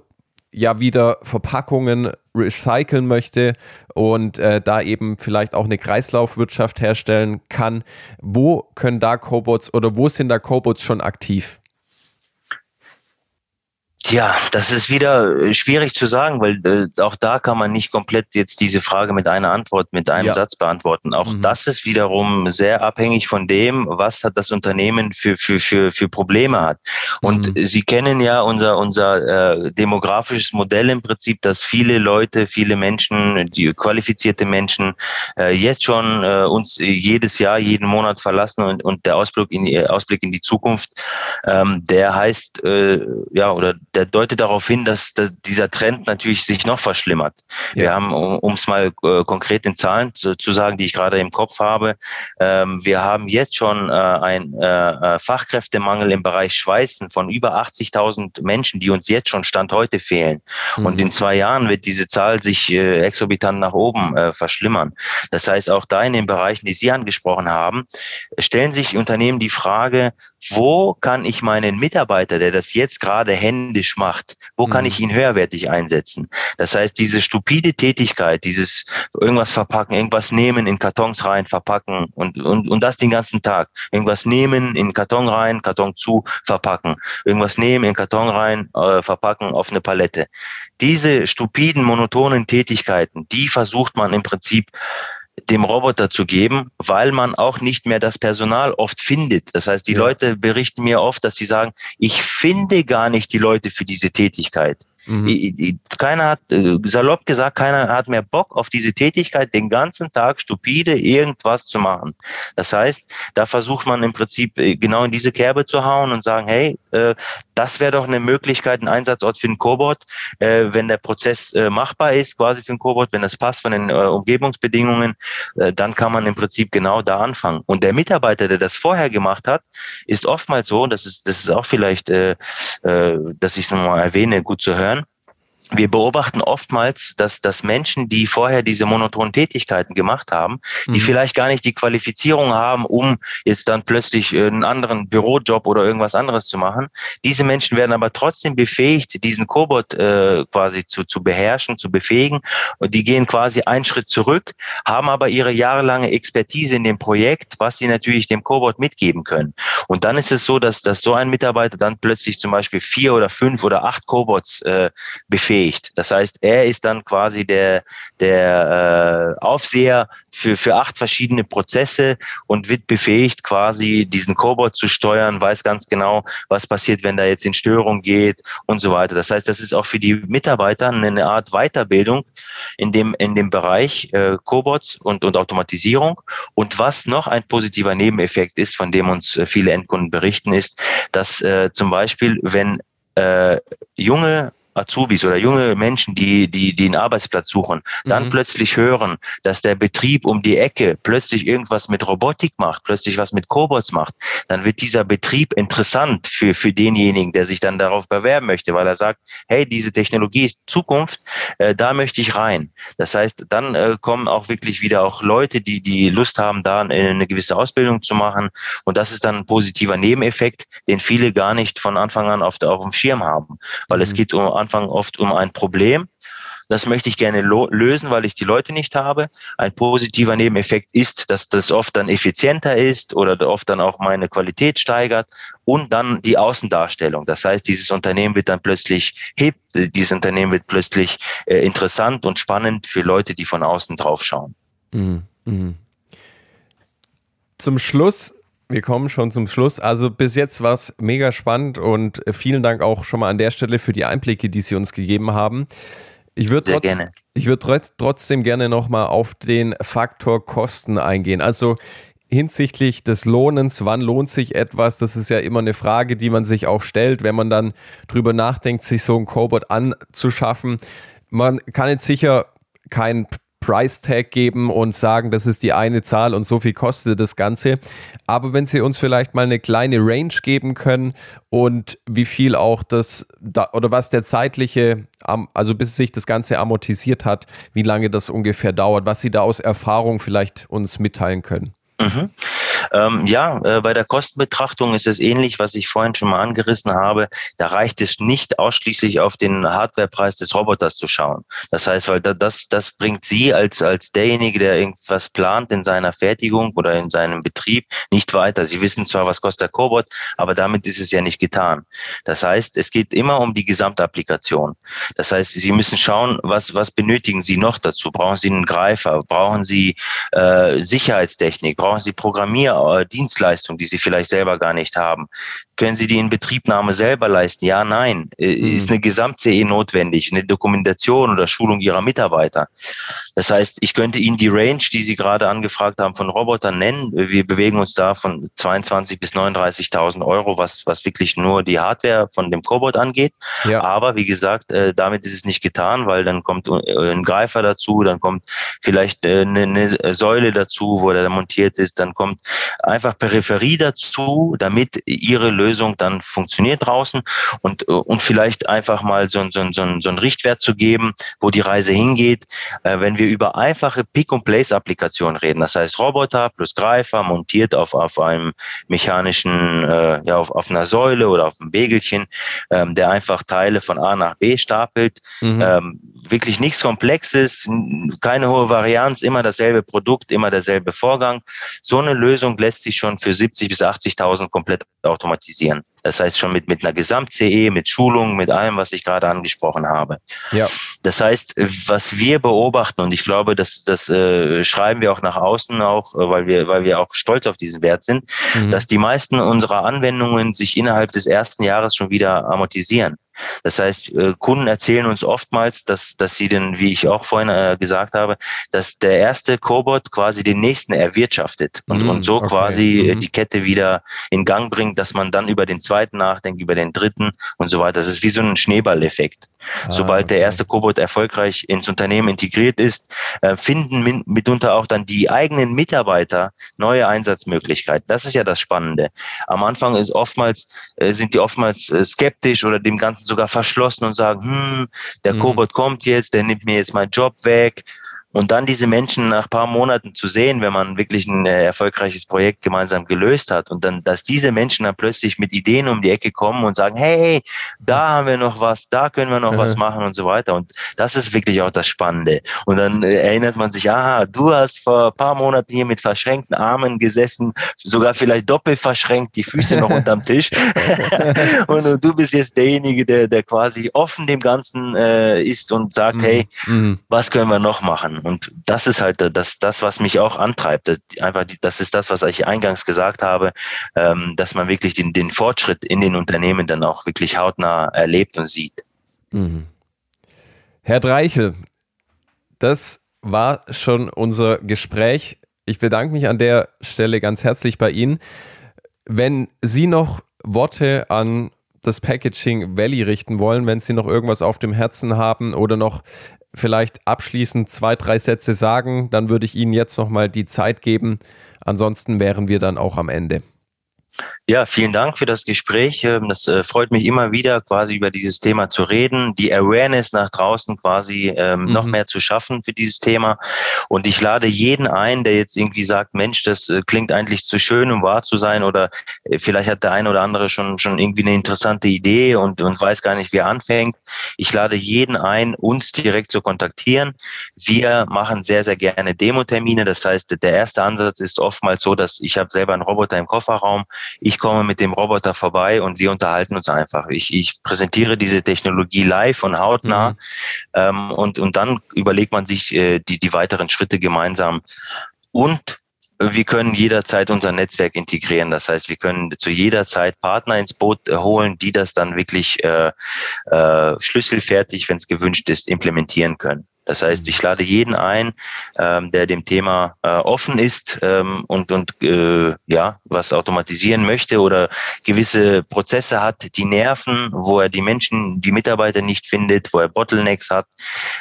ja wieder Verpackungen recyceln möchte und äh, da eben vielleicht auch eine Kreislaufwirtschaft herstellen kann. Wo können da Cobots oder wo sind da Cobots schon aktiv? Tja, das ist wieder äh, schwierig zu sagen, weil äh, auch da kann man nicht komplett jetzt diese Frage mit einer Antwort, mit einem ja. Satz beantworten. Auch mhm. das ist wiederum sehr abhängig von dem, was hat das Unternehmen für, für, für, für Probleme hat. Und mhm. Sie kennen ja unser, unser äh, demografisches Modell im Prinzip, dass viele Leute, viele Menschen, die qualifizierte Menschen äh, jetzt schon äh, uns jedes Jahr, jeden Monat verlassen und, und der Ausblick in die, Ausblick in die Zukunft, ähm, der heißt, äh, ja, oder der deutet darauf hin, dass, dass dieser Trend natürlich sich noch verschlimmert. Ja. Wir haben, um es mal äh, konkret in Zahlen zu, zu, sagen, die ich gerade im Kopf habe, ähm, wir haben jetzt schon äh, einen äh, äh, Fachkräftemangel im Bereich Schweißen von über 80.000 Menschen, die uns jetzt schon Stand heute fehlen. Mhm. Und in zwei Jahren wird diese Zahl sich äh, exorbitant nach oben äh, verschlimmern. Das heißt, auch da in den Bereichen, die Sie angesprochen haben, stellen sich Unternehmen die Frage, wo kann ich meinen Mitarbeiter, der das jetzt gerade händisch macht, wo kann mhm. ich ihn höherwertig einsetzen? Das heißt, diese stupide Tätigkeit, dieses irgendwas verpacken, irgendwas nehmen, in Kartons rein, verpacken und, und, und das den ganzen Tag. Irgendwas nehmen, in Karton rein, Karton zu, verpacken. Irgendwas nehmen, in Karton rein, äh, verpacken auf eine Palette. Diese stupiden, monotonen Tätigkeiten, die versucht man im Prinzip dem Roboter zu geben, weil man auch nicht mehr das Personal oft findet. Das heißt, die ja. Leute berichten mir oft, dass sie sagen, ich finde gar nicht die Leute für diese Tätigkeit. Mhm. Keiner hat, äh, salopp gesagt, keiner hat mehr Bock auf diese Tätigkeit, den ganzen Tag stupide irgendwas zu machen. Das heißt, da versucht man im Prinzip äh, genau in diese Kerbe zu hauen und sagen, hey, äh, das wäre doch eine Möglichkeit, ein Einsatzort für einen Cobot, wenn der Prozess machbar ist, quasi für einen Cobot, wenn das passt von den Umgebungsbedingungen, dann kann man im Prinzip genau da anfangen. Und der Mitarbeiter, der das vorher gemacht hat, ist oftmals so, das ist, das ist auch vielleicht, dass ich es nochmal erwähne, gut zu hören, wir beobachten oftmals, dass, dass Menschen, die vorher diese monotonen Tätigkeiten gemacht haben, die mhm. vielleicht gar nicht die Qualifizierung haben, um jetzt dann plötzlich einen anderen Bürojob oder irgendwas anderes zu machen, diese Menschen werden aber trotzdem befähigt, diesen Cobot äh, quasi zu, zu beherrschen, zu befähigen. Und die gehen quasi einen Schritt zurück, haben aber ihre jahrelange Expertise in dem Projekt, was sie natürlich dem Cobot mitgeben können. Und dann ist es so, dass, dass so ein Mitarbeiter dann plötzlich zum Beispiel vier oder fünf oder acht Cobots äh, befähigt befähigt. Das heißt, er ist dann quasi der, der äh, Aufseher für, für acht verschiedene Prozesse und wird befähigt, quasi diesen Cobot zu steuern, weiß ganz genau, was passiert, wenn da jetzt in Störung geht und so weiter. Das heißt, das ist auch für die Mitarbeiter eine Art Weiterbildung in dem, in dem Bereich äh, Cobots und, und Automatisierung. Und was noch ein positiver Nebeneffekt ist, von dem uns äh, viele Endkunden berichten, ist, dass äh, zum Beispiel, wenn äh, junge Azubis oder junge Menschen, die, die, die einen Arbeitsplatz suchen, dann mhm. plötzlich hören, dass der Betrieb um die Ecke plötzlich irgendwas mit Robotik macht, plötzlich was mit Cobots macht, dann wird dieser Betrieb interessant für, für denjenigen, der sich dann darauf bewerben möchte, weil er sagt, hey, diese Technologie ist Zukunft, äh, da möchte ich rein. Das heißt, dann äh, kommen auch wirklich wieder auch Leute, die, die Lust haben, da eine gewisse Ausbildung zu machen. Und das ist dann ein positiver Nebeneffekt, den viele gar nicht von Anfang an auf, auf dem Schirm haben, weil mhm. es geht um Anfang oft um ein Problem. Das möchte ich gerne lösen, weil ich die Leute nicht habe. Ein positiver Nebeneffekt ist, dass das oft dann effizienter ist oder oft dann auch meine Qualität steigert und dann die Außendarstellung. Das heißt, dieses Unternehmen wird dann plötzlich hip, dieses Unternehmen wird plötzlich äh, interessant und spannend für Leute, die von außen drauf schauen. Mhm. Mhm. Zum Schluss wir kommen schon zum Schluss. Also bis jetzt war es mega spannend und vielen Dank auch schon mal an der Stelle für die Einblicke, die Sie uns gegeben haben. Ich würde trotz, würd trotzdem gerne nochmal auf den Faktor Kosten eingehen. Also hinsichtlich des Lohnens, wann lohnt sich etwas? Das ist ja immer eine Frage, die man sich auch stellt, wenn man dann drüber nachdenkt, sich so ein Cobot anzuschaffen. Man kann jetzt sicher kein Price Tag geben und sagen, das ist die eine Zahl und so viel kostet das Ganze. Aber wenn Sie uns vielleicht mal eine kleine Range geben können und wie viel auch das oder was der zeitliche, also bis sich das Ganze amortisiert hat, wie lange das ungefähr dauert, was Sie da aus Erfahrung vielleicht uns mitteilen können. Mhm. Ähm, ja, äh, bei der Kostenbetrachtung ist es ähnlich, was ich vorhin schon mal angerissen habe. Da reicht es nicht ausschließlich auf den Hardwarepreis des Roboters zu schauen. Das heißt, weil das, das bringt Sie als, als derjenige, der irgendwas plant in seiner Fertigung oder in seinem Betrieb, nicht weiter. Sie wissen zwar, was kostet der Cobot, aber damit ist es ja nicht getan. Das heißt, es geht immer um die Gesamtapplikation. Das heißt, Sie müssen schauen, was, was benötigen Sie noch dazu? Brauchen Sie einen Greifer? Brauchen Sie äh, Sicherheitstechnik? brauchen Sie Programmierdienstleistungen, die Sie vielleicht selber gar nicht haben. Können Sie die Inbetriebnahme selber leisten? Ja, nein. Äh, mhm. Ist eine Gesamt-CE notwendig, eine Dokumentation oder Schulung Ihrer Mitarbeiter? Das heißt, ich könnte Ihnen die Range, die Sie gerade angefragt haben, von Robotern nennen. Wir bewegen uns da von 22 bis 39.000 Euro, was, was wirklich nur die Hardware von dem Cobot angeht. Ja. Aber wie gesagt, äh, damit ist es nicht getan, weil dann kommt äh, ein Greifer dazu, dann kommt vielleicht eine, eine Säule dazu, wo der montiert ist, dann kommt einfach Peripherie dazu, damit Ihre Lösung dann funktioniert draußen und, und vielleicht einfach mal so, so, so, so einen Richtwert zu geben, wo die Reise hingeht, äh, wenn wir über einfache Pick-and-Place-Applikationen reden. Das heißt Roboter plus Greifer montiert auf, auf einem mechanischen, äh, ja, auf, auf einer Säule oder auf einem Wägelchen, ähm, der einfach Teile von A nach B stapelt. Mhm. Ähm, wirklich nichts Komplexes, keine hohe Varianz, immer dasselbe Produkt, immer derselbe Vorgang. So eine Lösung lässt sich schon für 70 bis 80.000 komplett automatisieren. Das heißt schon mit, mit einer Gesamt-CE, mit Schulung, mit allem, was ich gerade angesprochen habe. Ja. Das heißt, was wir beobachten, und ich glaube, das, das äh, schreiben wir auch nach außen auch, äh, weil wir, weil wir auch stolz auf diesen Wert sind, mhm. dass die meisten unserer Anwendungen sich innerhalb des ersten Jahres schon wieder amortisieren. Das heißt, äh, Kunden erzählen uns oftmals, dass, dass sie den, wie ich auch vorhin äh, gesagt habe, dass der erste Cobot quasi den nächsten erwirtschaftet und, mm, und so okay. quasi mm. die Kette wieder in Gang bringt, dass man dann über den zweiten nachdenkt, über den dritten und so weiter. Das ist wie so ein Schneeballeffekt. Ah, Sobald okay. der erste Cobot erfolgreich ins Unternehmen integriert ist, äh, finden mitunter auch dann die eigenen Mitarbeiter neue Einsatzmöglichkeiten. Das ist ja das Spannende. Am Anfang ist oftmals, sind die oftmals skeptisch oder dem Ganzen sogar verschlossen und sagen, hm, der mhm. Cobot kommt jetzt, der nimmt mir jetzt meinen Job weg und dann diese Menschen nach paar Monaten zu sehen, wenn man wirklich ein äh, erfolgreiches Projekt gemeinsam gelöst hat und dann, dass diese Menschen dann plötzlich mit Ideen um die Ecke kommen und sagen, hey, da haben wir noch was, da können wir noch mhm. was machen und so weiter. Und das ist wirklich auch das Spannende. Und dann äh, erinnert man sich, ah, du hast vor paar Monaten hier mit verschränkten Armen gesessen, sogar vielleicht doppelt verschränkt, die Füße noch unterm Tisch. und, und, du bist jetzt derjenige, der, der quasi offen dem Ganzen äh, ist und sagt, mhm. hey, mhm. was können wir noch machen? Und das ist halt das, das was mich auch antreibt. Einfach, das ist das, was ich eingangs gesagt habe, ähm, dass man wirklich den, den Fortschritt in den Unternehmen dann auch wirklich hautnah erlebt und sieht. Mhm. Herr Dreichel, das war schon unser Gespräch. Ich bedanke mich an der Stelle ganz herzlich bei Ihnen. Wenn Sie noch Worte an das Packaging Valley richten wollen, wenn Sie noch irgendwas auf dem Herzen haben oder noch vielleicht abschließend zwei, drei Sätze sagen, dann würde ich Ihnen jetzt nochmal die Zeit geben. Ansonsten wären wir dann auch am Ende. Ja, vielen Dank für das Gespräch. Ähm, das äh, freut mich immer wieder, quasi über dieses Thema zu reden, die Awareness nach draußen quasi ähm, mhm. noch mehr zu schaffen für dieses Thema. Und ich lade jeden ein, der jetzt irgendwie sagt, Mensch, das äh, klingt eigentlich zu schön, um wahr zu sein, oder äh, vielleicht hat der eine oder andere schon schon irgendwie eine interessante Idee und, und weiß gar nicht, wie er anfängt. Ich lade jeden ein, uns direkt zu kontaktieren. Wir machen sehr, sehr gerne Demo-Termine. Das heißt, der erste Ansatz ist oftmals so, dass ich habe selber einen Roboter im Kofferraum. Ich ich komme mit dem Roboter vorbei und wir unterhalten uns einfach. Ich, ich präsentiere diese Technologie live und hautnah mhm. ähm, und, und dann überlegt man sich äh, die, die weiteren Schritte gemeinsam. Und wir können jederzeit unser Netzwerk integrieren. Das heißt, wir können zu jeder Zeit Partner ins Boot äh, holen, die das dann wirklich äh, äh, schlüsselfertig, wenn es gewünscht ist, implementieren können. Das heißt, ich lade jeden ein, ähm, der dem Thema äh, offen ist ähm, und, und äh, ja, was automatisieren möchte oder gewisse Prozesse hat, die nerven, wo er die Menschen, die Mitarbeiter nicht findet, wo er Bottlenecks hat,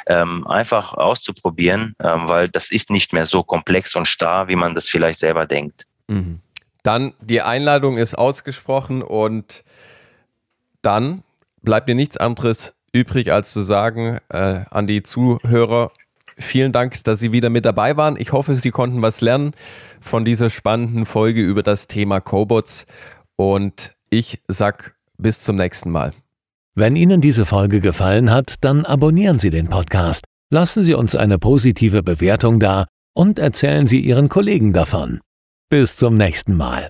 ähm, einfach auszuprobieren, ähm, weil das ist nicht mehr so komplex und starr, wie man das vielleicht selber denkt. Mhm. Dann die Einladung ist ausgesprochen und dann bleibt mir nichts anderes übrig, als zu sagen äh, an die Zuhörer, vielen Dank, dass Sie wieder mit dabei waren. Ich hoffe, Sie konnten was lernen von dieser spannenden Folge über das Thema Cobots und ich sag bis zum nächsten Mal. Wenn Ihnen diese Folge gefallen hat, dann abonnieren Sie den Podcast, lassen Sie uns eine positive Bewertung da und erzählen Sie Ihren Kollegen davon. Bis zum nächsten Mal.